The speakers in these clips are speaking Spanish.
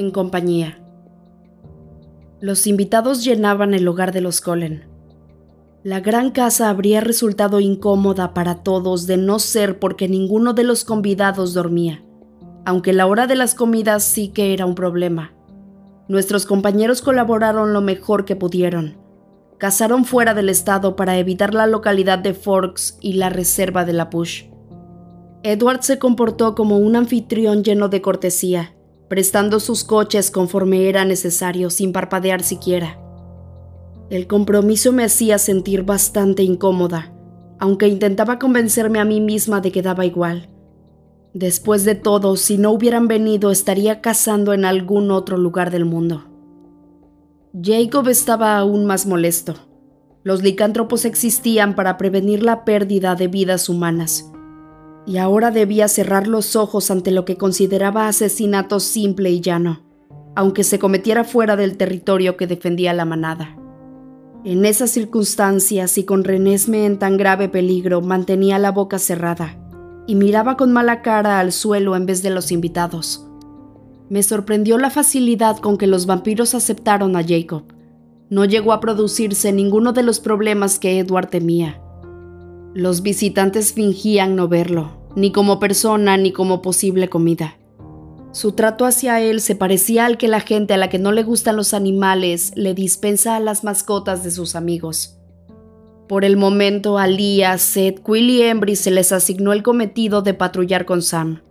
en compañía. Los invitados llenaban el hogar de los Cullen. La gran casa habría resultado incómoda para todos de no ser porque ninguno de los convidados dormía, aunque la hora de las comidas sí que era un problema. Nuestros compañeros colaboraron lo mejor que pudieron. Cazaron fuera del estado para evitar la localidad de Forks y la reserva de la Push. Edward se comportó como un anfitrión lleno de cortesía, prestando sus coches conforme era necesario sin parpadear siquiera. El compromiso me hacía sentir bastante incómoda, aunque intentaba convencerme a mí misma de que daba igual. Después de todo, si no hubieran venido, estaría cazando en algún otro lugar del mundo. Jacob estaba aún más molesto. Los licántropos existían para prevenir la pérdida de vidas humanas. Y ahora debía cerrar los ojos ante lo que consideraba asesinato simple y llano, aunque se cometiera fuera del territorio que defendía la manada. En esas circunstancias y con Renesme en tan grave peligro, mantenía la boca cerrada y miraba con mala cara al suelo en vez de los invitados. Me sorprendió la facilidad con que los vampiros aceptaron a Jacob. No llegó a producirse ninguno de los problemas que Edward temía. Los visitantes fingían no verlo, ni como persona ni como posible comida. Su trato hacia él se parecía al que la gente a la que no le gustan los animales le dispensa a las mascotas de sus amigos. Por el momento, a Lia, Seth, Quill y Embry se les asignó el cometido de patrullar con Sam.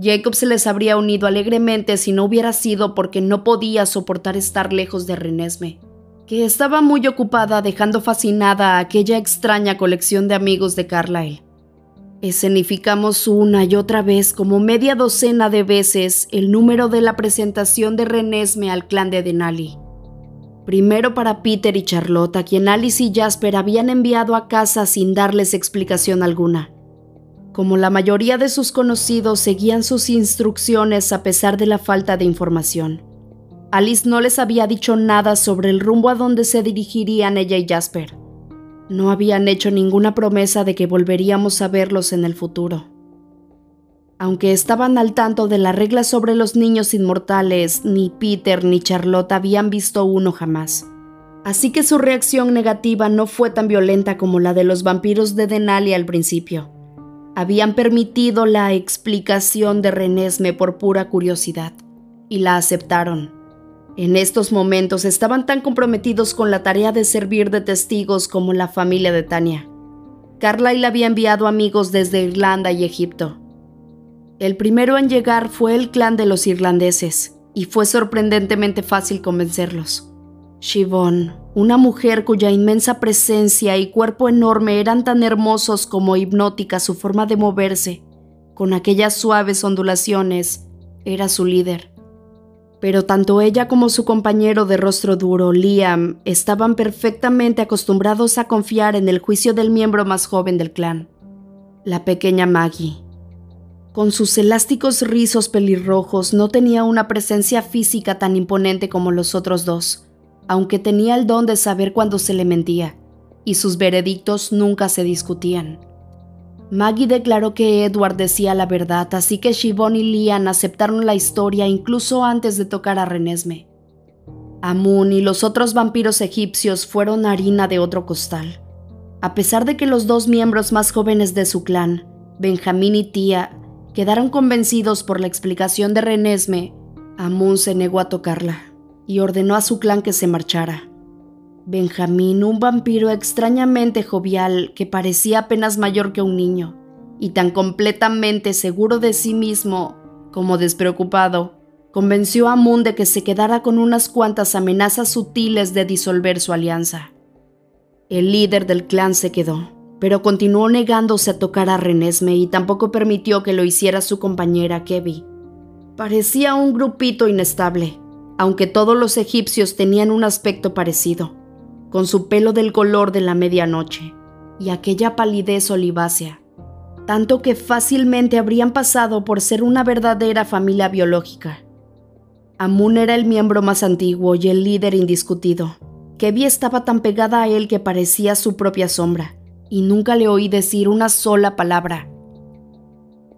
Jacob se les habría unido alegremente si no hubiera sido porque no podía soportar estar lejos de Renesme, que estaba muy ocupada dejando fascinada a aquella extraña colección de amigos de Carlyle. Escenificamos una y otra vez, como media docena de veces, el número de la presentación de Renesme al clan de Denali. Primero para Peter y Charlotte, a quien Alice y Jasper habían enviado a casa sin darles explicación alguna. Como la mayoría de sus conocidos seguían sus instrucciones a pesar de la falta de información. Alice no les había dicho nada sobre el rumbo a donde se dirigirían ella y Jasper. No habían hecho ninguna promesa de que volveríamos a verlos en el futuro. Aunque estaban al tanto de la regla sobre los niños inmortales, ni Peter ni Charlotte habían visto uno jamás. Así que su reacción negativa no fue tan violenta como la de los vampiros de Denali al principio. Habían permitido la explicación de Renesme por pura curiosidad, y la aceptaron. En estos momentos estaban tan comprometidos con la tarea de servir de testigos como la familia de Tania. Carlyle había enviado amigos desde Irlanda y Egipto. El primero en llegar fue el clan de los irlandeses, y fue sorprendentemente fácil convencerlos. Shivon, una mujer cuya inmensa presencia y cuerpo enorme eran tan hermosos como hipnótica su forma de moverse, con aquellas suaves ondulaciones, era su líder pero tanto ella como su compañero de rostro duro, Liam, estaban perfectamente acostumbrados a confiar en el juicio del miembro más joven del clan, la pequeña Maggie. Con sus elásticos rizos pelirrojos no tenía una presencia física tan imponente como los otros dos, aunque tenía el don de saber cuándo se le mentía, y sus veredictos nunca se discutían. Maggie declaró que Edward decía la verdad, así que Shivon y Lian aceptaron la historia incluso antes de tocar a Renesme. Amun y los otros vampiros egipcios fueron harina de otro costal. A pesar de que los dos miembros más jóvenes de su clan, Benjamín y Tía, quedaron convencidos por la explicación de Renesme, Amun se negó a tocarla y ordenó a su clan que se marchara. Benjamín, un vampiro extrañamente jovial que parecía apenas mayor que un niño, y tan completamente seguro de sí mismo como despreocupado, convenció a Moon de que se quedara con unas cuantas amenazas sutiles de disolver su alianza. El líder del clan se quedó, pero continuó negándose a tocar a Renesme y tampoco permitió que lo hiciera su compañera Kevi. Parecía un grupito inestable, aunque todos los egipcios tenían un aspecto parecido con su pelo del color de la medianoche y aquella palidez olivácea, tanto que fácilmente habrían pasado por ser una verdadera familia biológica. Amun era el miembro más antiguo y el líder indiscutido. Kevi estaba tan pegada a él que parecía su propia sombra, y nunca le oí decir una sola palabra.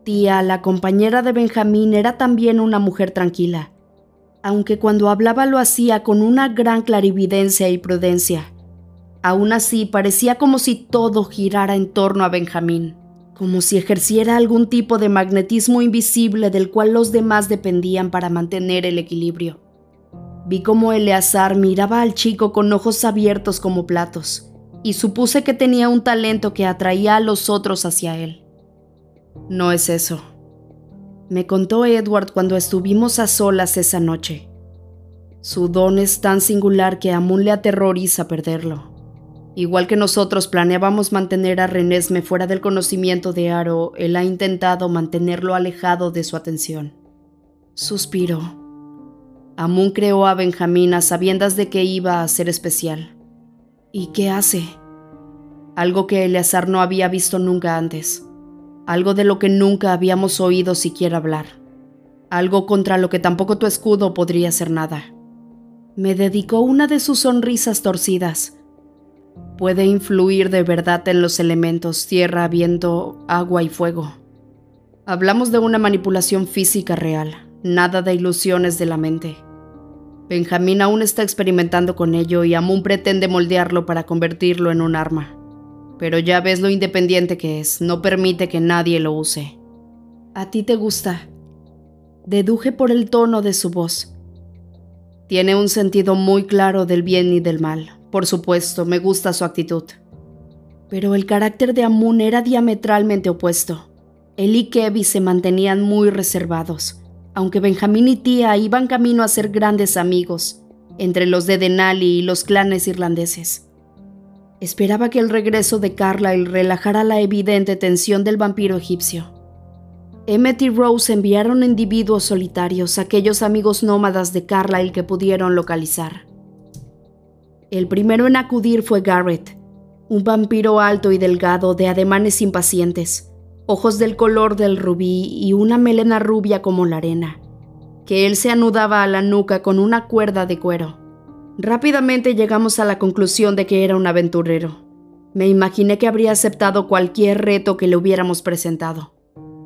Tía, la compañera de Benjamín, era también una mujer tranquila. Aunque cuando hablaba lo hacía con una gran clarividencia y prudencia. Aún así, parecía como si todo girara en torno a Benjamín, como si ejerciera algún tipo de magnetismo invisible del cual los demás dependían para mantener el equilibrio. Vi cómo Eleazar miraba al chico con ojos abiertos como platos, y supuse que tenía un talento que atraía a los otros hacia él. No es eso, me contó Edward cuando estuvimos a solas esa noche. Su don es tan singular que a Moon le aterroriza perderlo. Igual que nosotros planeábamos mantener a Renesme fuera del conocimiento de Aro, él ha intentado mantenerlo alejado de su atención. Suspiró. Amun creó a Benjamín a sabiendas de que iba a ser especial. ¿Y qué hace? Algo que Eleazar no había visto nunca antes algo de lo que nunca habíamos oído siquiera hablar, algo contra lo que tampoco tu escudo podría hacer nada. Me dedicó una de sus sonrisas torcidas. Puede influir de verdad en los elementos tierra, viento, agua y fuego. Hablamos de una manipulación física real, nada de ilusiones de la mente. Benjamín aún está experimentando con ello y Amun pretende moldearlo para convertirlo en un arma pero ya ves lo independiente que es, no permite que nadie lo use. A ti te gusta. Deduje por el tono de su voz. Tiene un sentido muy claro del bien y del mal. Por supuesto, me gusta su actitud. Pero el carácter de Amun era diametralmente opuesto. Él y Kevin se mantenían muy reservados, aunque Benjamín y Tía iban camino a ser grandes amigos, entre los de Denali y los clanes irlandeses. Esperaba que el regreso de Carlyle relajara la evidente tensión del vampiro egipcio. Emmet y Rose enviaron individuos solitarios, aquellos amigos nómadas de Carlyle que pudieron localizar. El primero en acudir fue Garrett, un vampiro alto y delgado de ademanes impacientes, ojos del color del rubí y una melena rubia como la arena, que él se anudaba a la nuca con una cuerda de cuero. Rápidamente llegamos a la conclusión de que era un aventurero. Me imaginé que habría aceptado cualquier reto que le hubiéramos presentado,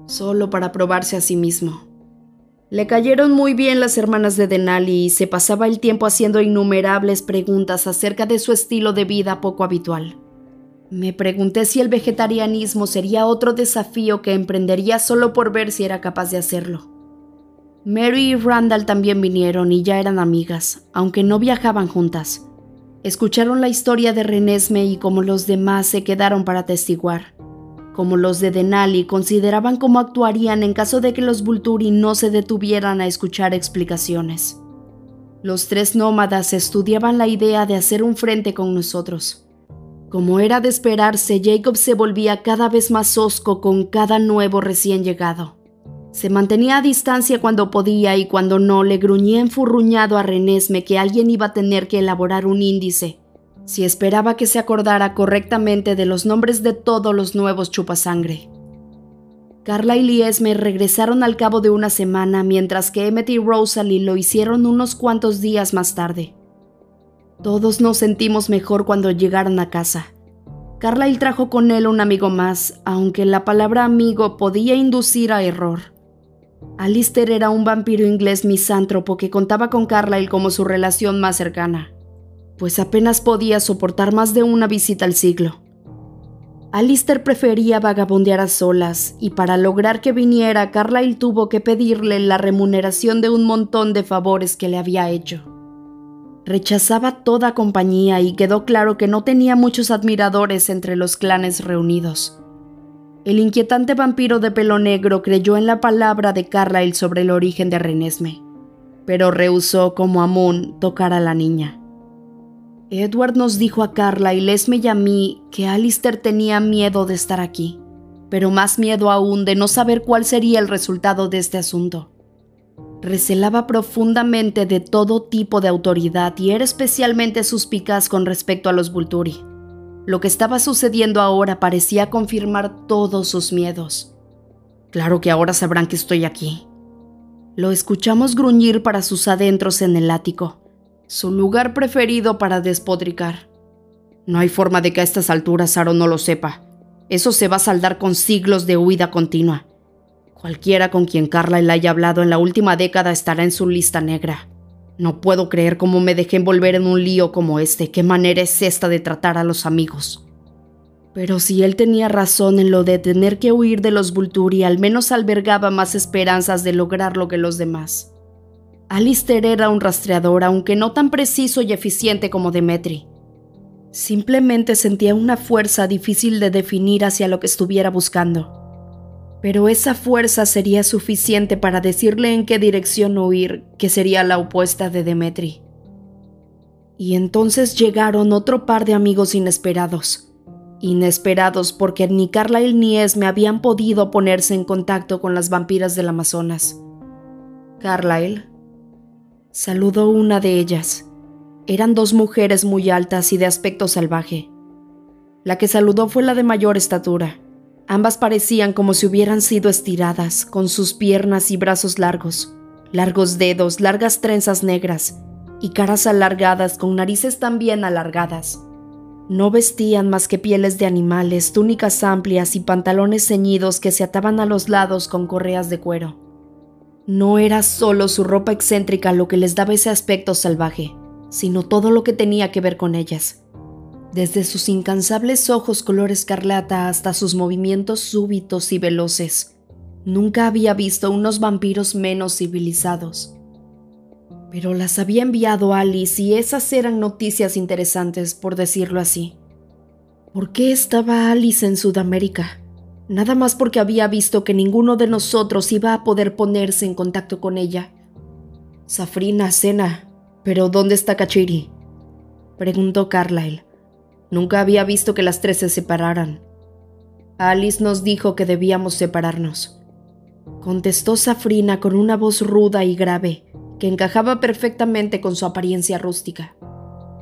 solo para probarse a sí mismo. Le cayeron muy bien las hermanas de Denali y se pasaba el tiempo haciendo innumerables preguntas acerca de su estilo de vida poco habitual. Me pregunté si el vegetarianismo sería otro desafío que emprendería solo por ver si era capaz de hacerlo. Mary y Randall también vinieron y ya eran amigas, aunque no viajaban juntas. Escucharon la historia de Renesme y como los demás se quedaron para testiguar. Como los de Denali consideraban cómo actuarían en caso de que los Vulturi no se detuvieran a escuchar explicaciones. Los tres nómadas estudiaban la idea de hacer un frente con nosotros. Como era de esperarse, Jacob se volvía cada vez más hosco con cada nuevo recién llegado. Se mantenía a distancia cuando podía y cuando no le gruñía enfurruñado a Renesme que alguien iba a tener que elaborar un índice, si esperaba que se acordara correctamente de los nombres de todos los nuevos chupasangre. Carla y Esme regresaron al cabo de una semana, mientras que Emmett y Rosalie lo hicieron unos cuantos días más tarde. Todos nos sentimos mejor cuando llegaron a casa. Carlyle trajo con él un amigo más, aunque la palabra amigo podía inducir a error. Alistair era un vampiro inglés misántropo que contaba con Carlyle como su relación más cercana, pues apenas podía soportar más de una visita al siglo. Alistair prefería vagabundear a solas, y para lograr que viniera, Carlyle tuvo que pedirle la remuneración de un montón de favores que le había hecho. Rechazaba toda compañía y quedó claro que no tenía muchos admiradores entre los clanes reunidos. El inquietante vampiro de pelo negro creyó en la palabra de Carlyle sobre el origen de Renesme, pero rehusó como Amun tocar a la niña. Edward nos dijo a Carlyle, Esme y a mí que Alistair tenía miedo de estar aquí, pero más miedo aún de no saber cuál sería el resultado de este asunto. Recelaba profundamente de todo tipo de autoridad y era especialmente suspicaz con respecto a los Vulturi. Lo que estaba sucediendo ahora parecía confirmar todos sus miedos. Claro que ahora sabrán que estoy aquí. Lo escuchamos gruñir para sus adentros en el ático, su lugar preferido para despodricar. No hay forma de que a estas alturas Aro no lo sepa. Eso se va a saldar con siglos de huida continua. Cualquiera con quien Carla le haya hablado en la última década estará en su lista negra. No puedo creer cómo me dejé envolver en un lío como este. ¿Qué manera es esta de tratar a los amigos? Pero si él tenía razón en lo de tener que huir de los Vulturi, al menos albergaba más esperanzas de lograrlo que los demás. Alistair era un rastreador, aunque no tan preciso y eficiente como Demetri. Simplemente sentía una fuerza difícil de definir hacia lo que estuviera buscando. Pero esa fuerza sería suficiente para decirle en qué dirección huir, que sería la opuesta de Demetri. Y entonces llegaron otro par de amigos inesperados. Inesperados porque ni Carlyle ni Esme habían podido ponerse en contacto con las vampiras del Amazonas. Carlyle saludó una de ellas. Eran dos mujeres muy altas y de aspecto salvaje. La que saludó fue la de mayor estatura Ambas parecían como si hubieran sido estiradas, con sus piernas y brazos largos, largos dedos, largas trenzas negras y caras alargadas con narices también alargadas. No vestían más que pieles de animales, túnicas amplias y pantalones ceñidos que se ataban a los lados con correas de cuero. No era solo su ropa excéntrica lo que les daba ese aspecto salvaje, sino todo lo que tenía que ver con ellas desde sus incansables ojos color escarlata hasta sus movimientos súbitos y veloces. Nunca había visto unos vampiros menos civilizados. Pero las había enviado Alice y esas eran noticias interesantes, por decirlo así. ¿Por qué estaba Alice en Sudamérica? Nada más porque había visto que ninguno de nosotros iba a poder ponerse en contacto con ella. Safrina, cena. ¿Pero dónde está Kachiri? Preguntó Carlyle. Nunca había visto que las tres se separaran. Alice nos dijo que debíamos separarnos. Contestó Safrina con una voz ruda y grave, que encajaba perfectamente con su apariencia rústica.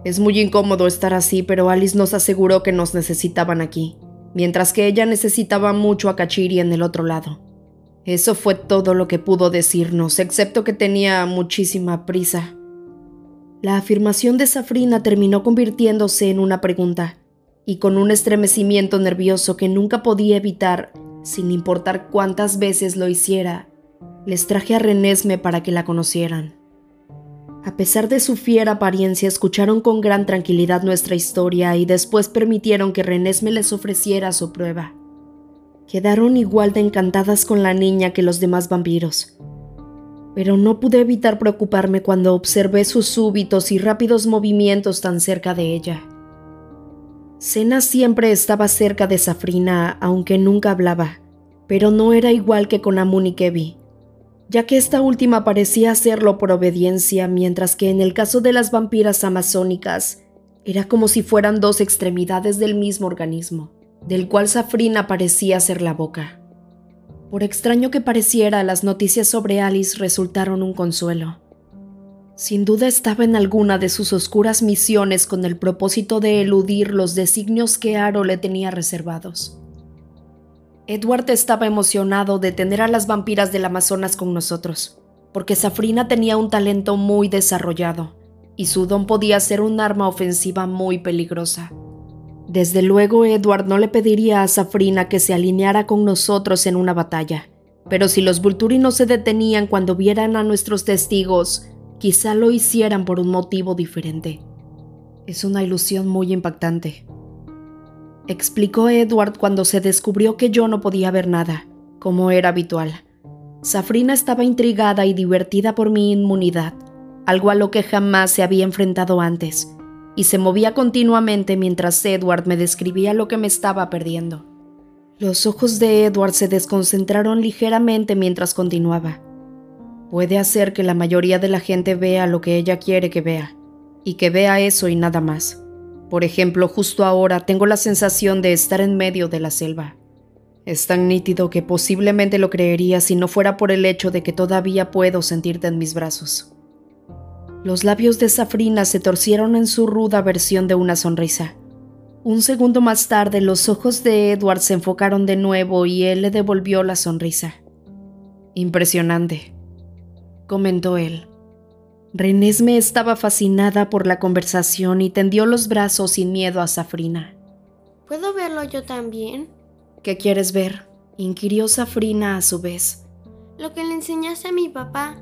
Es muy incómodo estar así, pero Alice nos aseguró que nos necesitaban aquí, mientras que ella necesitaba mucho a Kachiri en el otro lado. Eso fue todo lo que pudo decirnos, excepto que tenía muchísima prisa. La afirmación de Safrina terminó convirtiéndose en una pregunta, y con un estremecimiento nervioso que nunca podía evitar, sin importar cuántas veces lo hiciera, les traje a Renesme para que la conocieran. A pesar de su fiera apariencia, escucharon con gran tranquilidad nuestra historia y después permitieron que Renesme les ofreciera su prueba. Quedaron igual de encantadas con la niña que los demás vampiros pero no pude evitar preocuparme cuando observé sus súbitos y rápidos movimientos tan cerca de ella. Sena siempre estaba cerca de Safrina, aunque nunca hablaba, pero no era igual que con Amun y Kevi, ya que esta última parecía hacerlo por obediencia, mientras que en el caso de las vampiras amazónicas, era como si fueran dos extremidades del mismo organismo, del cual Safrina parecía ser la boca. Por extraño que pareciera, las noticias sobre Alice resultaron un consuelo. Sin duda estaba en alguna de sus oscuras misiones con el propósito de eludir los designios que Aro le tenía reservados. Edward estaba emocionado de tener a las vampiras del Amazonas con nosotros, porque Safrina tenía un talento muy desarrollado, y su don podía ser un arma ofensiva muy peligrosa. Desde luego Edward no le pediría a Safrina que se alineara con nosotros en una batalla, pero si los Vulturi no se detenían cuando vieran a nuestros testigos, quizá lo hicieran por un motivo diferente. Es una ilusión muy impactante. Explicó Edward cuando se descubrió que yo no podía ver nada, como era habitual. Safrina estaba intrigada y divertida por mi inmunidad, algo a lo que jamás se había enfrentado antes y se movía continuamente mientras Edward me describía lo que me estaba perdiendo. Los ojos de Edward se desconcentraron ligeramente mientras continuaba. Puede hacer que la mayoría de la gente vea lo que ella quiere que vea, y que vea eso y nada más. Por ejemplo, justo ahora tengo la sensación de estar en medio de la selva. Es tan nítido que posiblemente lo creería si no fuera por el hecho de que todavía puedo sentirte en mis brazos. Los labios de Safrina se torcieron en su ruda versión de una sonrisa. Un segundo más tarde los ojos de Edward se enfocaron de nuevo y él le devolvió la sonrisa. Impresionante, comentó él. Renesme estaba fascinada por la conversación y tendió los brazos sin miedo a Safrina. ¿Puedo verlo yo también? ¿Qué quieres ver? inquirió Safrina a su vez. Lo que le enseñaste a mi papá.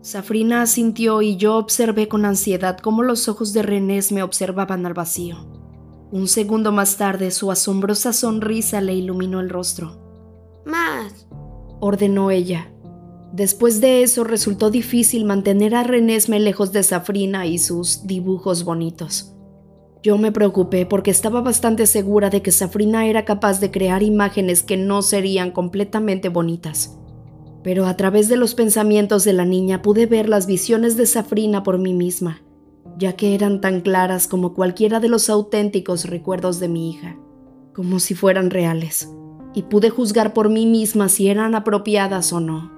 Safrina asintió y yo observé con ansiedad cómo los ojos de Renés me observaban al vacío. Un segundo más tarde su asombrosa sonrisa le iluminó el rostro. Más, ordenó ella. Después de eso resultó difícil mantener a Renesme lejos de Safrina y sus dibujos bonitos. Yo me preocupé porque estaba bastante segura de que Safrina era capaz de crear imágenes que no serían completamente bonitas. Pero a través de los pensamientos de la niña pude ver las visiones de Safrina por mí misma, ya que eran tan claras como cualquiera de los auténticos recuerdos de mi hija, como si fueran reales, y pude juzgar por mí misma si eran apropiadas o no.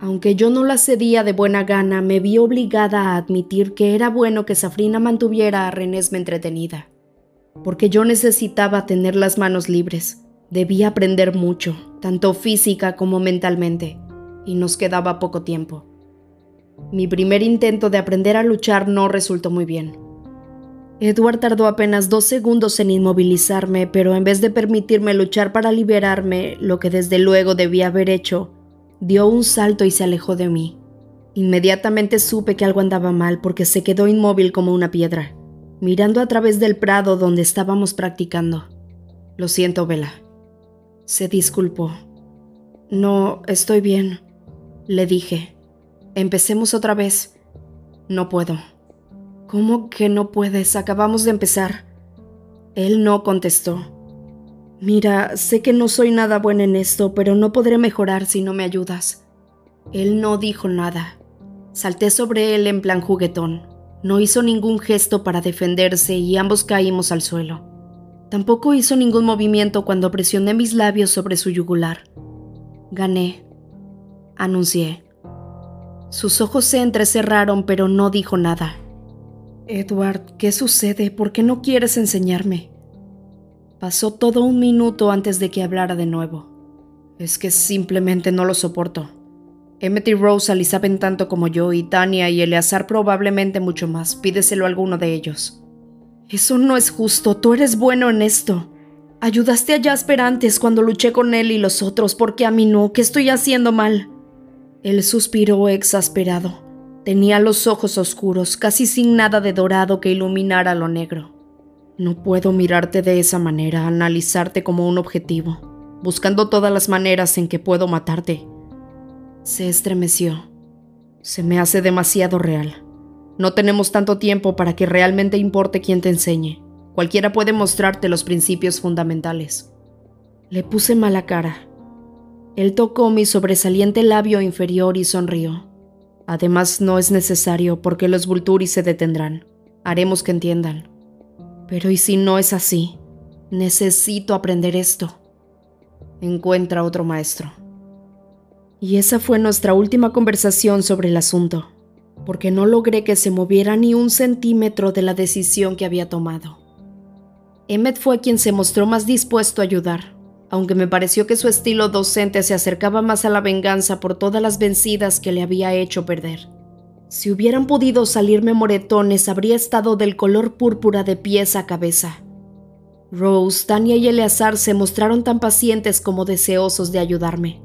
Aunque yo no la cedía de buena gana, me vi obligada a admitir que era bueno que Safrina mantuviera a Renesme entretenida, porque yo necesitaba tener las manos libres. Debía aprender mucho, tanto física como mentalmente, y nos quedaba poco tiempo. Mi primer intento de aprender a luchar no resultó muy bien. Edward tardó apenas dos segundos en inmovilizarme, pero en vez de permitirme luchar para liberarme, lo que desde luego debía haber hecho, dio un salto y se alejó de mí. Inmediatamente supe que algo andaba mal porque se quedó inmóvil como una piedra, mirando a través del prado donde estábamos practicando. Lo siento, Vela. Se disculpó. No, estoy bien, le dije. Empecemos otra vez. No puedo. ¿Cómo que no puedes? Acabamos de empezar. Él no contestó. Mira, sé que no soy nada buena en esto, pero no podré mejorar si no me ayudas. Él no dijo nada. Salté sobre él en plan juguetón. No hizo ningún gesto para defenderse y ambos caímos al suelo. Tampoco hizo ningún movimiento cuando presioné mis labios sobre su yugular. Gané, anuncié. Sus ojos se entrecerraron, pero no dijo nada. Edward, ¿qué sucede? ¿Por qué no quieres enseñarme? Pasó todo un minuto antes de que hablara de nuevo. Es que simplemente no lo soporto. Emmett y Rosalie saben tanto como yo y Tania y Eleazar probablemente mucho más. Pídeselo a alguno de ellos. Eso no es justo. Tú eres bueno en esto. Ayudaste a Jasper antes cuando luché con él y los otros. ¿Por qué a mí no? ¿Qué estoy haciendo mal? Él suspiró exasperado. Tenía los ojos oscuros, casi sin nada de dorado que iluminara lo negro. No puedo mirarte de esa manera, analizarte como un objetivo, buscando todas las maneras en que puedo matarte. Se estremeció. Se me hace demasiado real. No tenemos tanto tiempo para que realmente importe quién te enseñe. Cualquiera puede mostrarte los principios fundamentales. Le puse mala cara. Él tocó mi sobresaliente labio inferior y sonrió. Además, no es necesario porque los Vulturi se detendrán. Haremos que entiendan. Pero ¿y si no es así? Necesito aprender esto. Encuentra otro maestro. Y esa fue nuestra última conversación sobre el asunto, porque no logré que se moviera ni un centímetro de la decisión que había tomado. Emmet fue quien se mostró más dispuesto a ayudar, aunque me pareció que su estilo docente se acercaba más a la venganza por todas las vencidas que le había hecho perder. Si hubieran podido salirme moretones, habría estado del color púrpura de pies a cabeza. Rose, Tania y Eleazar se mostraron tan pacientes como deseosos de ayudarme.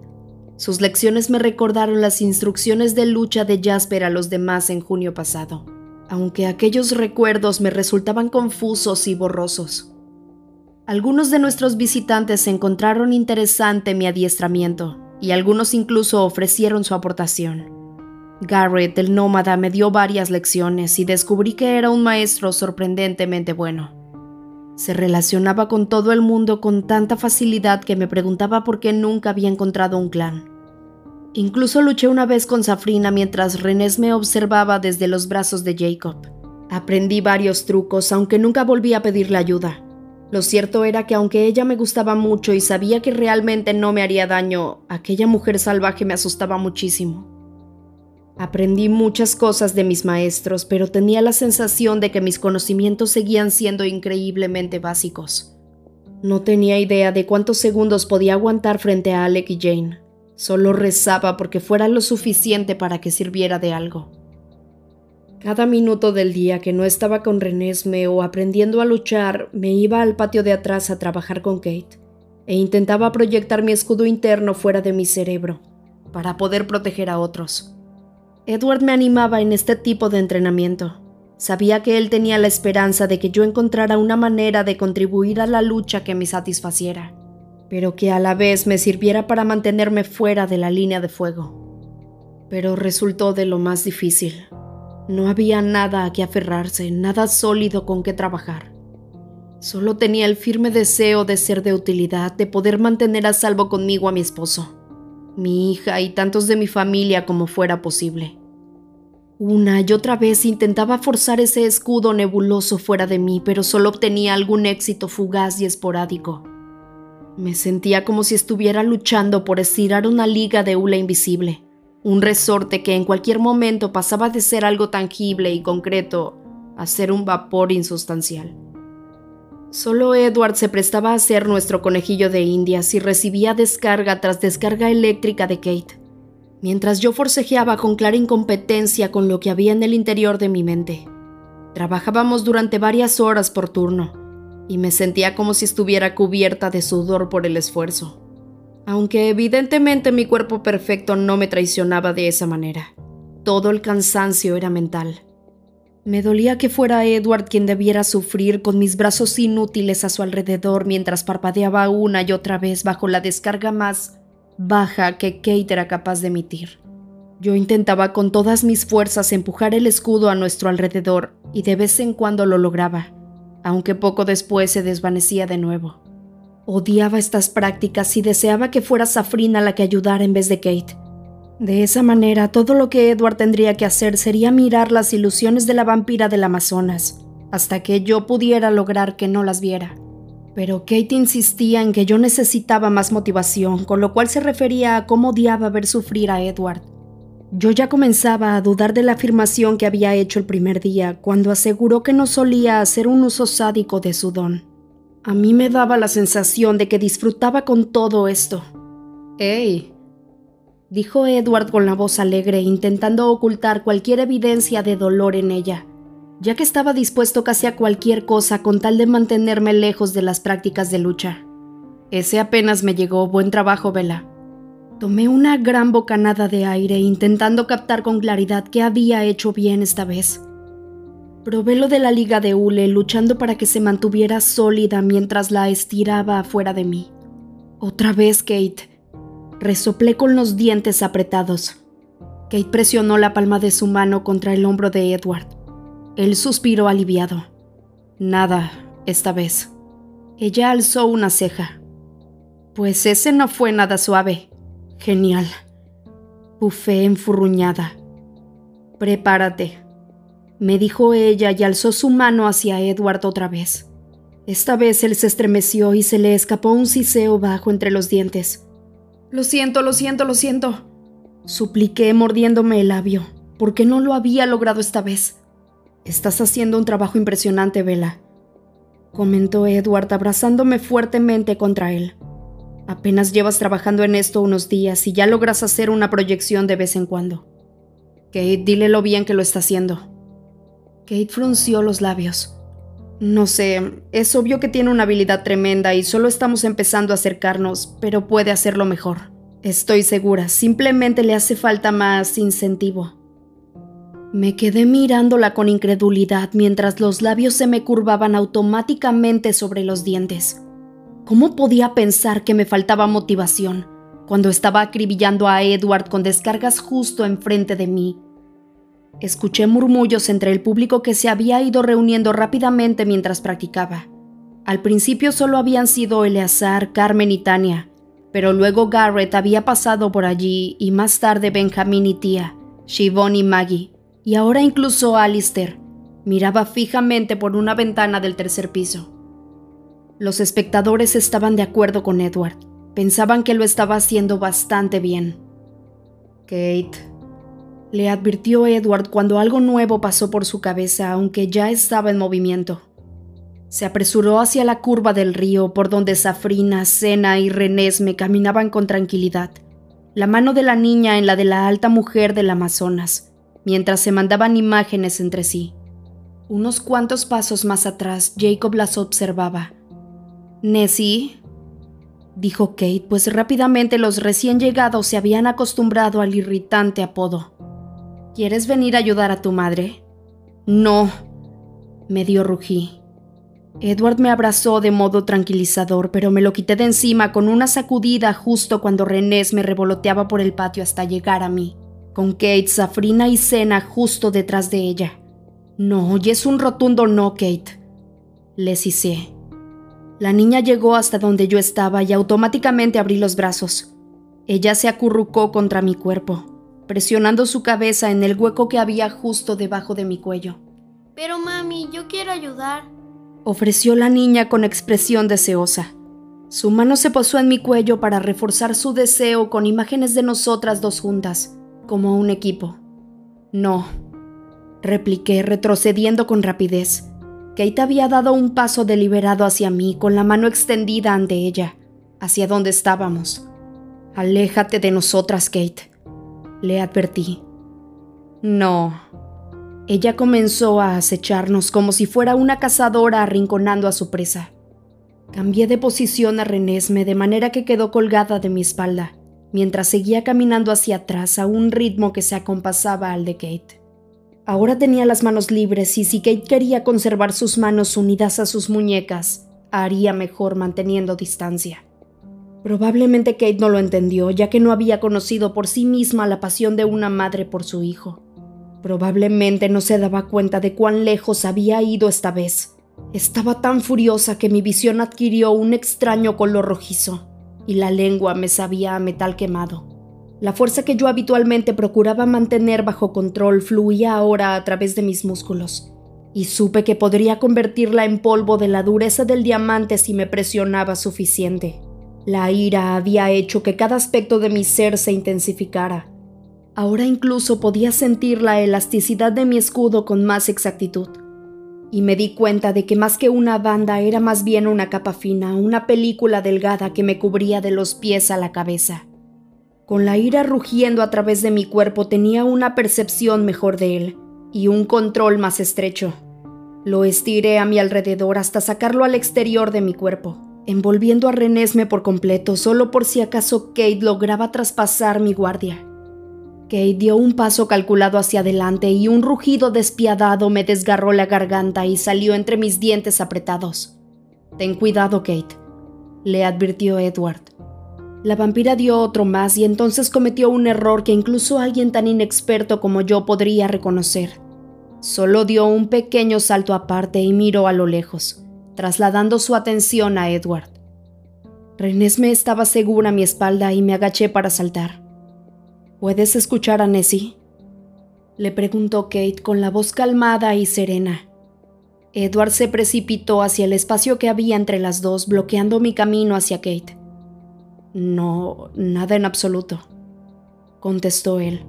Sus lecciones me recordaron las instrucciones de lucha de Jasper a los demás en junio pasado, aunque aquellos recuerdos me resultaban confusos y borrosos. Algunos de nuestros visitantes encontraron interesante mi adiestramiento, y algunos incluso ofrecieron su aportación. Garrett, el nómada, me dio varias lecciones y descubrí que era un maestro sorprendentemente bueno. Se relacionaba con todo el mundo con tanta facilidad que me preguntaba por qué nunca había encontrado un clan. Incluso luché una vez con Safrina mientras Renés me observaba desde los brazos de Jacob. Aprendí varios trucos, aunque nunca volví a pedirle ayuda. Lo cierto era que aunque ella me gustaba mucho y sabía que realmente no me haría daño, aquella mujer salvaje me asustaba muchísimo. Aprendí muchas cosas de mis maestros, pero tenía la sensación de que mis conocimientos seguían siendo increíblemente básicos. No tenía idea de cuántos segundos podía aguantar frente a Alec y Jane. Solo rezaba porque fuera lo suficiente para que sirviera de algo. Cada minuto del día que no estaba con Renesme o aprendiendo a luchar, me iba al patio de atrás a trabajar con Kate e intentaba proyectar mi escudo interno fuera de mi cerebro para poder proteger a otros. Edward me animaba en este tipo de entrenamiento. Sabía que él tenía la esperanza de que yo encontrara una manera de contribuir a la lucha que me satisfaciera, pero que a la vez me sirviera para mantenerme fuera de la línea de fuego. Pero resultó de lo más difícil. No había nada a que aferrarse, nada sólido con que trabajar. Solo tenía el firme deseo de ser de utilidad, de poder mantener a salvo conmigo a mi esposo, mi hija y tantos de mi familia como fuera posible. Una y otra vez intentaba forzar ese escudo nebuloso fuera de mí, pero solo obtenía algún éxito fugaz y esporádico. Me sentía como si estuviera luchando por estirar una liga de hula invisible, un resorte que en cualquier momento pasaba de ser algo tangible y concreto a ser un vapor insustancial. Solo Edward se prestaba a ser nuestro conejillo de indias y recibía descarga tras descarga eléctrica de Kate mientras yo forcejeaba con clara incompetencia con lo que había en el interior de mi mente. Trabajábamos durante varias horas por turno, y me sentía como si estuviera cubierta de sudor por el esfuerzo, aunque evidentemente mi cuerpo perfecto no me traicionaba de esa manera. Todo el cansancio era mental. Me dolía que fuera Edward quien debiera sufrir con mis brazos inútiles a su alrededor mientras parpadeaba una y otra vez bajo la descarga más baja que Kate era capaz de emitir. Yo intentaba con todas mis fuerzas empujar el escudo a nuestro alrededor y de vez en cuando lo lograba, aunque poco después se desvanecía de nuevo. Odiaba estas prácticas y deseaba que fuera Safrina la que ayudara en vez de Kate. De esa manera, todo lo que Edward tendría que hacer sería mirar las ilusiones de la vampira del Amazonas, hasta que yo pudiera lograr que no las viera. Pero Kate insistía en que yo necesitaba más motivación, con lo cual se refería a cómo odiaba ver sufrir a Edward. Yo ya comenzaba a dudar de la afirmación que había hecho el primer día, cuando aseguró que no solía hacer un uso sádico de su don. A mí me daba la sensación de que disfrutaba con todo esto. ¡Ey! Dijo Edward con la voz alegre, intentando ocultar cualquier evidencia de dolor en ella ya que estaba dispuesto casi a cualquier cosa con tal de mantenerme lejos de las prácticas de lucha. Ese apenas me llegó. Buen trabajo, Vela. Tomé una gran bocanada de aire intentando captar con claridad qué había hecho bien esta vez. Probé lo de la liga de hule luchando para que se mantuviera sólida mientras la estiraba afuera de mí. Otra vez, Kate. Resoplé con los dientes apretados. Kate presionó la palma de su mano contra el hombro de Edward. Él suspiró aliviado. Nada, esta vez. Ella alzó una ceja. Pues ese no fue nada suave. Genial. Bufé enfurruñada. Prepárate, me dijo ella y alzó su mano hacia Edward otra vez. Esta vez él se estremeció y se le escapó un siseo bajo entre los dientes. Lo siento, lo siento, lo siento. Supliqué mordiéndome el labio, porque no lo había logrado esta vez. Estás haciendo un trabajo impresionante, Vela, comentó Edward abrazándome fuertemente contra él. Apenas llevas trabajando en esto unos días y ya logras hacer una proyección de vez en cuando. Kate, dile lo bien que lo está haciendo. Kate frunció los labios. No sé, es obvio que tiene una habilidad tremenda y solo estamos empezando a acercarnos, pero puede hacerlo mejor. Estoy segura, simplemente le hace falta más incentivo. Me quedé mirándola con incredulidad mientras los labios se me curvaban automáticamente sobre los dientes. ¿Cómo podía pensar que me faltaba motivación cuando estaba acribillando a Edward con descargas justo enfrente de mí? Escuché murmullos entre el público que se había ido reuniendo rápidamente mientras practicaba. Al principio solo habían sido Eleazar, Carmen y Tania, pero luego Garrett había pasado por allí y más tarde Benjamín y Tía, Shivon y Maggie y ahora incluso Alistair miraba fijamente por una ventana del tercer piso. Los espectadores estaban de acuerdo con Edward. Pensaban que lo estaba haciendo bastante bien. Kate, le advirtió Edward cuando algo nuevo pasó por su cabeza, aunque ya estaba en movimiento. Se apresuró hacia la curva del río por donde Safrina, Sena y me caminaban con tranquilidad, la mano de la niña en la de la alta mujer del Amazonas mientras se mandaban imágenes entre sí. Unos cuantos pasos más atrás, Jacob las observaba. Nessie, dijo Kate, pues rápidamente los recién llegados se habían acostumbrado al irritante apodo. ¿Quieres venir a ayudar a tu madre? No, medio rugí. Edward me abrazó de modo tranquilizador, pero me lo quité de encima con una sacudida justo cuando Renés me revoloteaba por el patio hasta llegar a mí, con Kate, Safrina y Cena justo detrás de ella. No, y es un rotundo no, Kate. Le cicé. La niña llegó hasta donde yo estaba y automáticamente abrí los brazos. Ella se acurrucó contra mi cuerpo, presionando su cabeza en el hueco que había justo debajo de mi cuello. Pero mami, yo quiero ayudar ofreció la niña con expresión deseosa. Su mano se posó en mi cuello para reforzar su deseo con imágenes de nosotras dos juntas, como un equipo. No, repliqué, retrocediendo con rapidez. Kate había dado un paso deliberado hacia mí, con la mano extendida ante ella, hacia donde estábamos. Aléjate de nosotras, Kate, le advertí. No, ella comenzó a acecharnos como si fuera una cazadora arrinconando a su presa. Cambié de posición a Renesme de manera que quedó colgada de mi espalda, mientras seguía caminando hacia atrás a un ritmo que se acompasaba al de Kate. Ahora tenía las manos libres y si Kate quería conservar sus manos unidas a sus muñecas, haría mejor manteniendo distancia. Probablemente Kate no lo entendió, ya que no había conocido por sí misma la pasión de una madre por su hijo. Probablemente no se daba cuenta de cuán lejos había ido esta vez. Estaba tan furiosa que mi visión adquirió un extraño color rojizo y la lengua me sabía a metal quemado. La fuerza que yo habitualmente procuraba mantener bajo control fluía ahora a través de mis músculos, y supe que podría convertirla en polvo de la dureza del diamante si me presionaba suficiente. La ira había hecho que cada aspecto de mi ser se intensificara, Ahora incluso podía sentir la elasticidad de mi escudo con más exactitud. Y me di cuenta de que más que una banda era más bien una capa fina, una película delgada que me cubría de los pies a la cabeza. Con la ira rugiendo a través de mi cuerpo tenía una percepción mejor de él y un control más estrecho. Lo estiré a mi alrededor hasta sacarlo al exterior de mi cuerpo, envolviendo a Renesme por completo solo por si acaso Kate lograba traspasar mi guardia. Kate dio un paso calculado hacia adelante y un rugido despiadado me desgarró la garganta y salió entre mis dientes apretados. Ten cuidado, Kate, le advirtió Edward. La vampira dio otro más y entonces cometió un error que incluso alguien tan inexperto como yo podría reconocer. Solo dio un pequeño salto aparte y miró a lo lejos, trasladando su atención a Edward. Renés me estaba segura a mi espalda y me agaché para saltar. ¿Puedes escuchar a Nessie? Le preguntó Kate con la voz calmada y serena. Edward se precipitó hacia el espacio que había entre las dos, bloqueando mi camino hacia Kate. No, nada en absoluto, contestó él.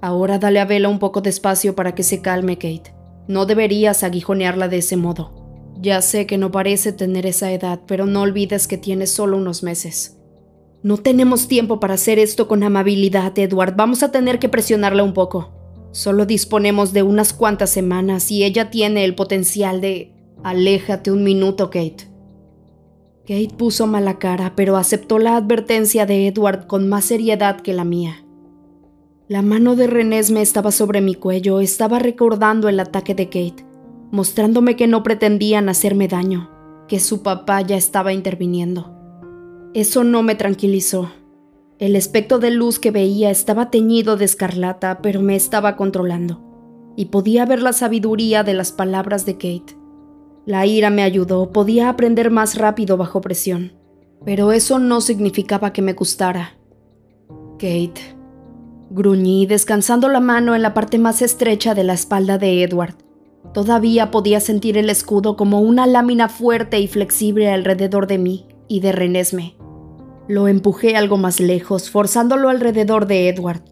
Ahora dale a Vela un poco de espacio para que se calme, Kate. No deberías aguijonearla de ese modo. Ya sé que no parece tener esa edad, pero no olvides que tienes solo unos meses. No tenemos tiempo para hacer esto con amabilidad, Edward. Vamos a tener que presionarla un poco. Solo disponemos de unas cuantas semanas y ella tiene el potencial de... Aléjate un minuto, Kate. Kate puso mala cara, pero aceptó la advertencia de Edward con más seriedad que la mía. La mano de Renés me estaba sobre mi cuello, estaba recordando el ataque de Kate, mostrándome que no pretendían hacerme daño, que su papá ya estaba interviniendo. Eso no me tranquilizó. El espectro de luz que veía estaba teñido de escarlata, pero me estaba controlando, y podía ver la sabiduría de las palabras de Kate. La ira me ayudó, podía aprender más rápido bajo presión, pero eso no significaba que me gustara. Kate. Gruñí, descansando la mano en la parte más estrecha de la espalda de Edward. Todavía podía sentir el escudo como una lámina fuerte y flexible alrededor de mí y de Renesme. Lo empujé algo más lejos, forzándolo alrededor de Edward.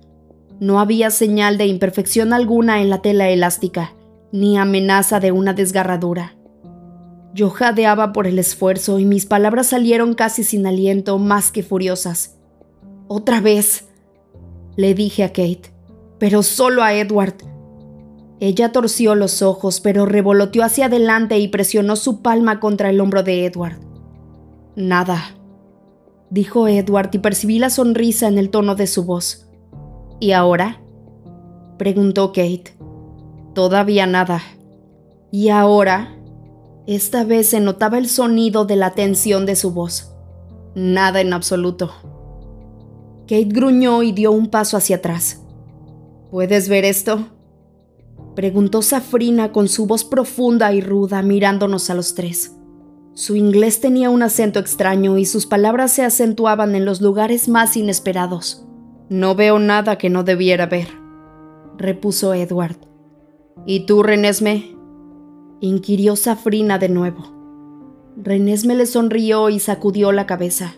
No había señal de imperfección alguna en la tela elástica, ni amenaza de una desgarradura. Yo jadeaba por el esfuerzo y mis palabras salieron casi sin aliento, más que furiosas. Otra vez, le dije a Kate, pero solo a Edward. Ella torció los ojos, pero revoloteó hacia adelante y presionó su palma contra el hombro de Edward. Nada, dijo Edward y percibí la sonrisa en el tono de su voz. ¿Y ahora? Preguntó Kate. Todavía nada. Y ahora, esta vez se notaba el sonido de la tensión de su voz. Nada en absoluto. Kate gruñó y dio un paso hacia atrás. ¿Puedes ver esto? Preguntó Safrina con su voz profunda y ruda mirándonos a los tres. Su inglés tenía un acento extraño y sus palabras se acentuaban en los lugares más inesperados. No veo nada que no debiera ver, repuso Edward. ¿Y tú, Renesme? inquirió Safrina de nuevo. Renesme le sonrió y sacudió la cabeza.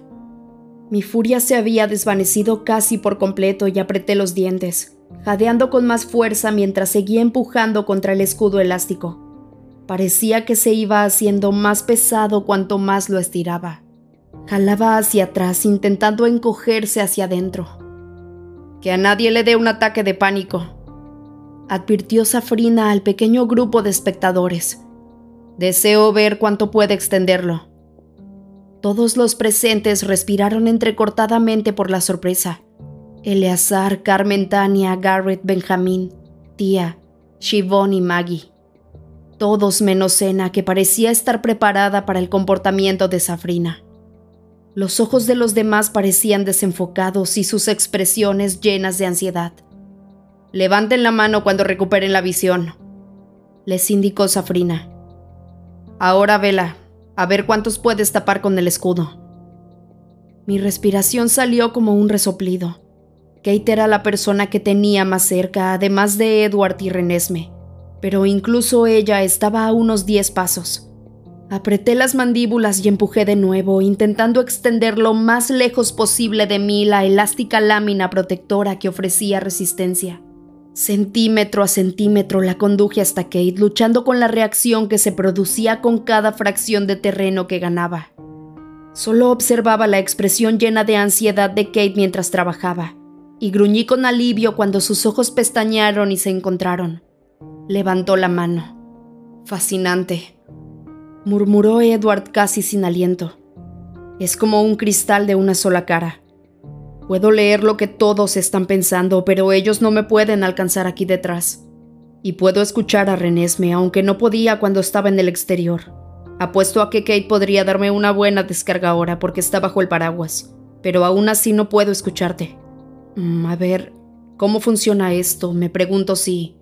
Mi furia se había desvanecido casi por completo y apreté los dientes, jadeando con más fuerza mientras seguía empujando contra el escudo elástico. Parecía que se iba haciendo más pesado cuanto más lo estiraba. Jalaba hacia atrás intentando encogerse hacia adentro. Que a nadie le dé un ataque de pánico, advirtió Safrina al pequeño grupo de espectadores. Deseo ver cuánto puede extenderlo. Todos los presentes respiraron entrecortadamente por la sorpresa. Eleazar, Carmen, Tania, Garrett, Benjamín, Tía, Shivon y Maggie. Todos menos Ena, que parecía estar preparada para el comportamiento de Safrina. Los ojos de los demás parecían desenfocados y sus expresiones llenas de ansiedad. Levanten la mano cuando recuperen la visión, les indicó Safrina. Ahora vela, a ver cuántos puedes tapar con el escudo. Mi respiración salió como un resoplido. Kate era la persona que tenía más cerca, además de Edward y Renesme, pero incluso ella estaba a unos diez pasos. Apreté las mandíbulas y empujé de nuevo, intentando extender lo más lejos posible de mí la elástica lámina protectora que ofrecía resistencia. Centímetro a centímetro la conduje hasta Kate, luchando con la reacción que se producía con cada fracción de terreno que ganaba. Solo observaba la expresión llena de ansiedad de Kate mientras trabajaba, y gruñí con alivio cuando sus ojos pestañearon y se encontraron. Levantó la mano. Fascinante, murmuró Edward casi sin aliento. Es como un cristal de una sola cara. Puedo leer lo que todos están pensando, pero ellos no me pueden alcanzar aquí detrás. Y puedo escuchar a Renesme, aunque no podía cuando estaba en el exterior. Apuesto a que Kate podría darme una buena descarga ahora porque está bajo el paraguas, pero aún así no puedo escucharte. Mm, a ver, ¿cómo funciona esto? Me pregunto si...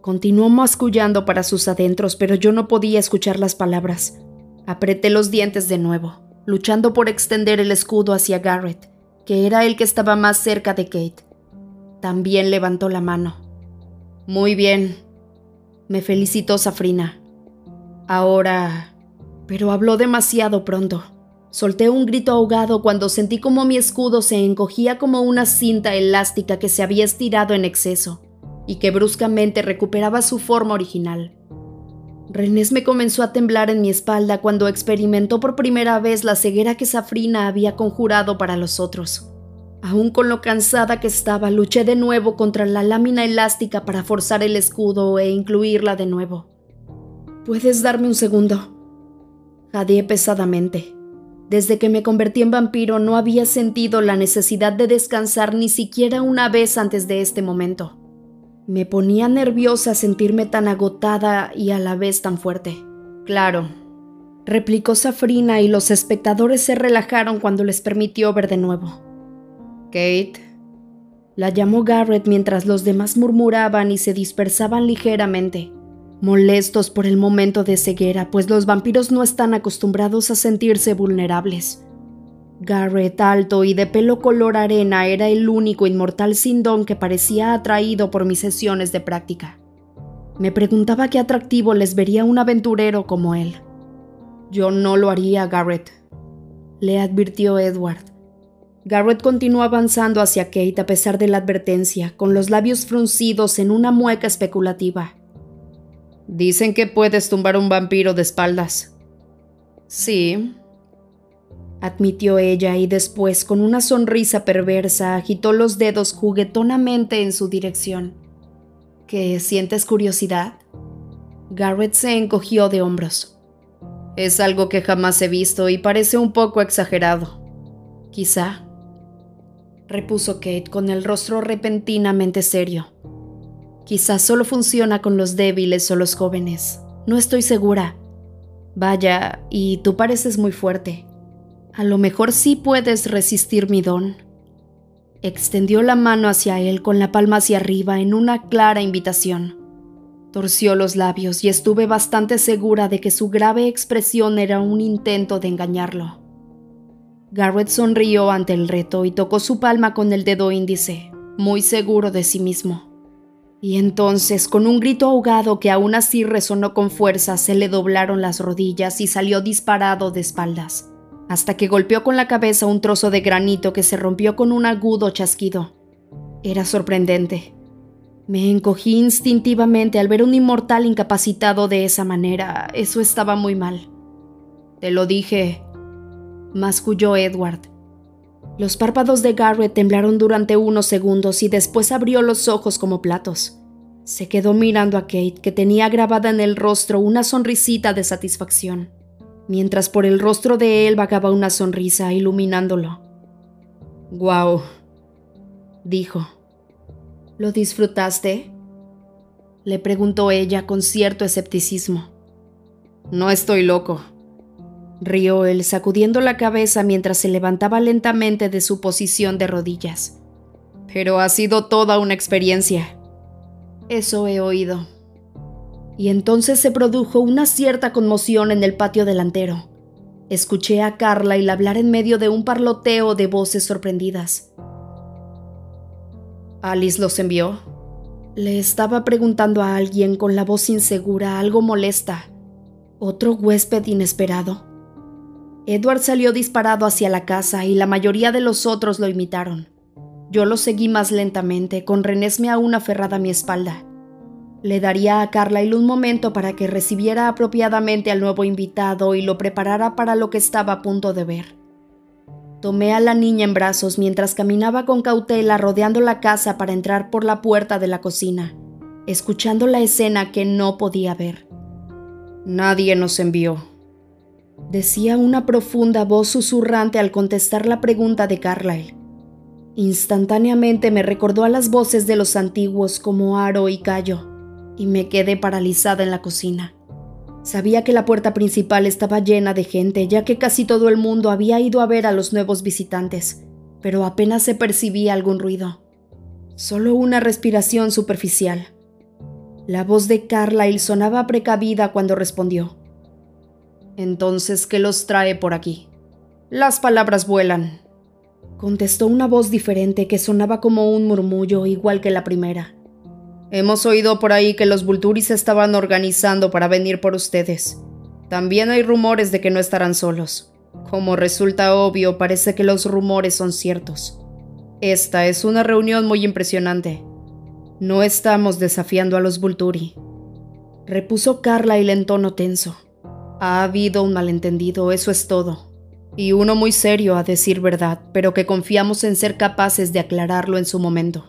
Continuó mascullando para sus adentros, pero yo no podía escuchar las palabras. Apreté los dientes de nuevo, luchando por extender el escudo hacia Garrett que era el que estaba más cerca de Kate. También levantó la mano. Muy bien, me felicitó Safrina. Ahora... Pero habló demasiado pronto. Solté un grito ahogado cuando sentí como mi escudo se encogía como una cinta elástica que se había estirado en exceso y que bruscamente recuperaba su forma original. Renés me comenzó a temblar en mi espalda cuando experimentó por primera vez la ceguera que Safrina había conjurado para los otros. Aún con lo cansada que estaba, luché de nuevo contra la lámina elástica para forzar el escudo e incluirla de nuevo. ¿Puedes darme un segundo? Jadeé pesadamente. Desde que me convertí en vampiro no había sentido la necesidad de descansar ni siquiera una vez antes de este momento. Me ponía nerviosa sentirme tan agotada y a la vez tan fuerte. Claro, replicó Safrina y los espectadores se relajaron cuando les permitió ver de nuevo. Kate. La llamó Garrett mientras los demás murmuraban y se dispersaban ligeramente, molestos por el momento de ceguera, pues los vampiros no están acostumbrados a sentirse vulnerables. Garrett, alto y de pelo color arena, era el único inmortal sin don que parecía atraído por mis sesiones de práctica. Me preguntaba qué atractivo les vería un aventurero como él. Yo no lo haría, Garrett, le advirtió Edward. Garrett continuó avanzando hacia Kate a pesar de la advertencia, con los labios fruncidos en una mueca especulativa. Dicen que puedes tumbar un vampiro de espaldas. Sí, admitió ella y después, con una sonrisa perversa, agitó los dedos juguetonamente en su dirección. ¿Qué sientes curiosidad? Garrett se encogió de hombros. Es algo que jamás he visto y parece un poco exagerado. Quizá, repuso Kate con el rostro repentinamente serio. Quizás solo funciona con los débiles o los jóvenes. No estoy segura. Vaya, y tú pareces muy fuerte. A lo mejor sí puedes resistir mi don. Extendió la mano hacia él con la palma hacia arriba en una clara invitación. Torció los labios y estuve bastante segura de que su grave expresión era un intento de engañarlo. Garrett sonrió ante el reto y tocó su palma con el dedo índice, muy seguro de sí mismo. Y entonces, con un grito ahogado que aún así resonó con fuerza, se le doblaron las rodillas y salió disparado de espaldas, hasta que golpeó con la cabeza un trozo de granito que se rompió con un agudo chasquido. Era sorprendente. Me encogí instintivamente al ver un inmortal incapacitado de esa manera. Eso estaba muy mal. Te lo dije, masculló Edward. Los párpados de Garrett temblaron durante unos segundos y después abrió los ojos como platos. Se quedó mirando a Kate, que tenía grabada en el rostro una sonrisita de satisfacción, mientras por el rostro de él vagaba una sonrisa iluminándolo. ¡Guau! dijo. ¿Lo disfrutaste? le preguntó ella con cierto escepticismo. No estoy loco, rió él sacudiendo la cabeza mientras se levantaba lentamente de su posición de rodillas. Pero ha sido toda una experiencia. Eso he oído. Y entonces se produjo una cierta conmoción en el patio delantero. Escuché a Carla y hablar en medio de un parloteo de voces sorprendidas. ¿Alice los envió? Le estaba preguntando a alguien con la voz insegura, algo molesta. ¿Otro huésped inesperado? Edward salió disparado hacia la casa y la mayoría de los otros lo imitaron. Yo lo seguí más lentamente, con Renesme aún aferrada a mi espalda. Le daría a Carlyle un momento para que recibiera apropiadamente al nuevo invitado y lo preparara para lo que estaba a punto de ver. Tomé a la niña en brazos mientras caminaba con cautela rodeando la casa para entrar por la puerta de la cocina, escuchando la escena que no podía ver. Nadie nos envió, decía una profunda voz susurrante al contestar la pregunta de Carlyle. Instantáneamente me recordó a las voces de los antiguos como Aro y Cayo, y me quedé paralizada en la cocina. Sabía que la puerta principal estaba llena de gente, ya que casi todo el mundo había ido a ver a los nuevos visitantes, pero apenas se percibía algún ruido. Solo una respiración superficial. La voz de Carlyle sonaba precavida cuando respondió. Entonces, ¿qué los trae por aquí? Las palabras vuelan, contestó una voz diferente que sonaba como un murmullo igual que la primera. Hemos oído por ahí que los Vulturis estaban organizando para venir por ustedes. También hay rumores de que no estarán solos. Como resulta obvio, parece que los rumores son ciertos. Esta es una reunión muy impresionante. No estamos desafiando a los Vulturi, repuso Carla y en tono tenso. Ha habido un malentendido, eso es todo. Y uno muy serio, a decir verdad, pero que confiamos en ser capaces de aclararlo en su momento.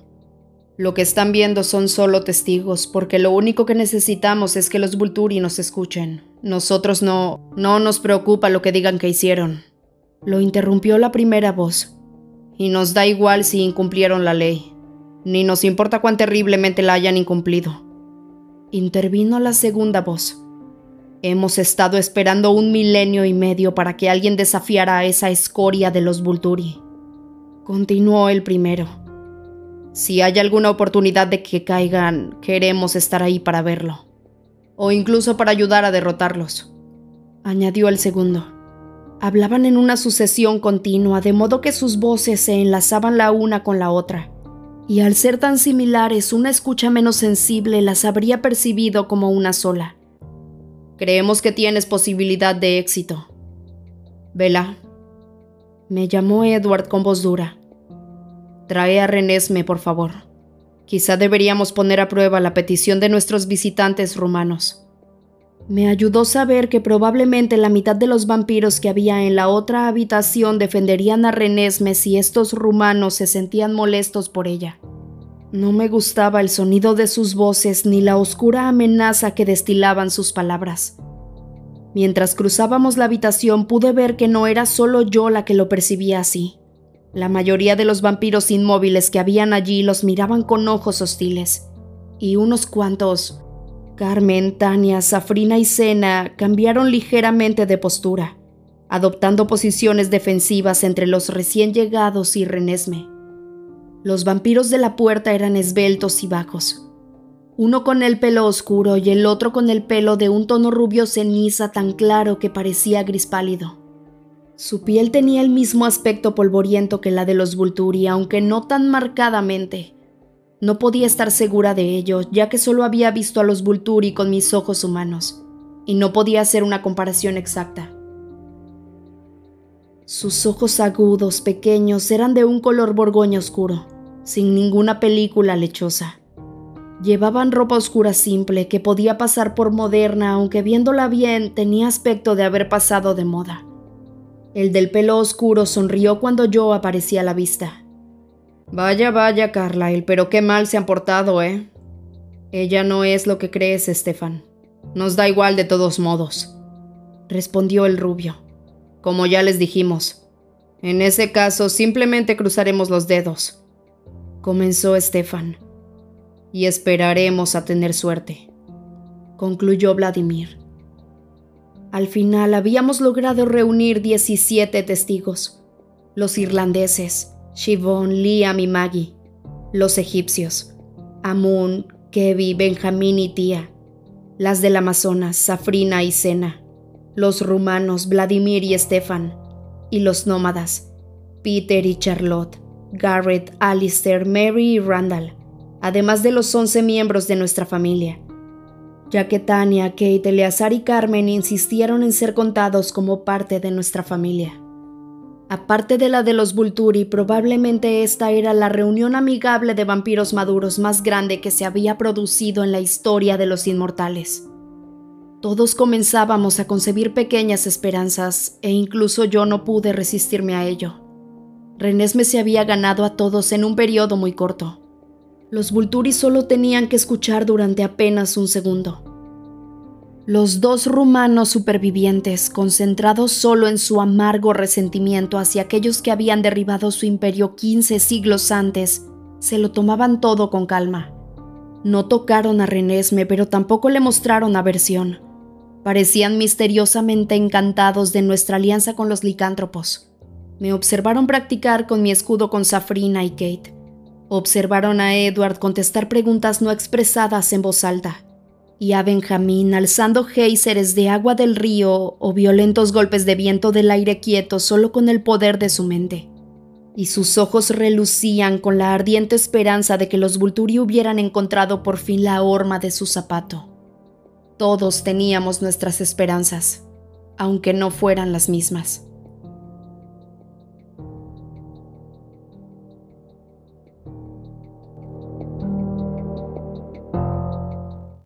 Lo que están viendo son solo testigos, porque lo único que necesitamos es que los Vulturi nos escuchen. Nosotros no... no nos preocupa lo que digan que hicieron. Lo interrumpió la primera voz. Y nos da igual si incumplieron la ley. Ni nos importa cuán terriblemente la hayan incumplido. Intervino la segunda voz. Hemos estado esperando un milenio y medio para que alguien desafiara a esa escoria de los Vulturi. Continuó el primero. Si hay alguna oportunidad de que caigan, queremos estar ahí para verlo. O incluso para ayudar a derrotarlos. Añadió el segundo. Hablaban en una sucesión continua, de modo que sus voces se enlazaban la una con la otra. Y al ser tan similares, una escucha menos sensible las habría percibido como una sola. Creemos que tienes posibilidad de éxito. Vela. Me llamó Edward con voz dura. Trae a Renesme, por favor. Quizá deberíamos poner a prueba la petición de nuestros visitantes rumanos. Me ayudó saber que probablemente la mitad de los vampiros que había en la otra habitación defenderían a Renesme si estos rumanos se sentían molestos por ella. No me gustaba el sonido de sus voces ni la oscura amenaza que destilaban sus palabras. Mientras cruzábamos la habitación pude ver que no era solo yo la que lo percibía así. La mayoría de los vampiros inmóviles que habían allí los miraban con ojos hostiles, y unos cuantos, Carmen, Tania, Safrina y Sena, cambiaron ligeramente de postura, adoptando posiciones defensivas entre los recién llegados y Renesme. Los vampiros de la puerta eran esbeltos y bajos, uno con el pelo oscuro y el otro con el pelo de un tono rubio ceniza tan claro que parecía gris pálido. Su piel tenía el mismo aspecto polvoriento que la de los Vulturi, aunque no tan marcadamente. No podía estar segura de ello, ya que solo había visto a los Vulturi con mis ojos humanos, y no podía hacer una comparación exacta. Sus ojos agudos, pequeños, eran de un color borgoña oscuro, sin ninguna película lechosa. Llevaban ropa oscura simple que podía pasar por moderna, aunque viéndola bien tenía aspecto de haber pasado de moda. El del pelo oscuro sonrió cuando yo aparecí a la vista. Vaya, vaya, Carlyle, pero qué mal se han portado, ¿eh? Ella no es lo que crees, Stefan. Nos da igual de todos modos, respondió el rubio. Como ya les dijimos. En ese caso, simplemente cruzaremos los dedos, comenzó Stefan. Y esperaremos a tener suerte, concluyó Vladimir. Al final habíamos logrado reunir 17 testigos. Los irlandeses, Shivon, Liam y Maggie. Los egipcios, Amun, Kevi, Benjamín y Tía. Las del Amazonas, Safrina y Sena. Los rumanos, Vladimir y Stefan. Y los nómadas, Peter y Charlotte, Garrett, Alistair, Mary y Randall. Además de los 11 miembros de nuestra familia ya que Tania, Kate, Eleazar y Carmen insistieron en ser contados como parte de nuestra familia. Aparte de la de los Vulturi, probablemente esta era la reunión amigable de vampiros maduros más grande que se había producido en la historia de los inmortales. Todos comenzábamos a concebir pequeñas esperanzas e incluso yo no pude resistirme a ello. Renesme se había ganado a todos en un periodo muy corto. Los Vulturi solo tenían que escuchar durante apenas un segundo. Los dos rumanos supervivientes, concentrados solo en su amargo resentimiento hacia aquellos que habían derribado su imperio 15 siglos antes, se lo tomaban todo con calma. No tocaron a Renesme, pero tampoco le mostraron aversión. Parecían misteriosamente encantados de nuestra alianza con los licántropos. Me observaron practicar con mi escudo con Safrina y Kate. Observaron a Edward contestar preguntas no expresadas en voz alta, y a Benjamín alzando géiseres de agua del río o violentos golpes de viento del aire quieto solo con el poder de su mente. Y sus ojos relucían con la ardiente esperanza de que los Vulturi hubieran encontrado por fin la horma de su zapato. Todos teníamos nuestras esperanzas, aunque no fueran las mismas.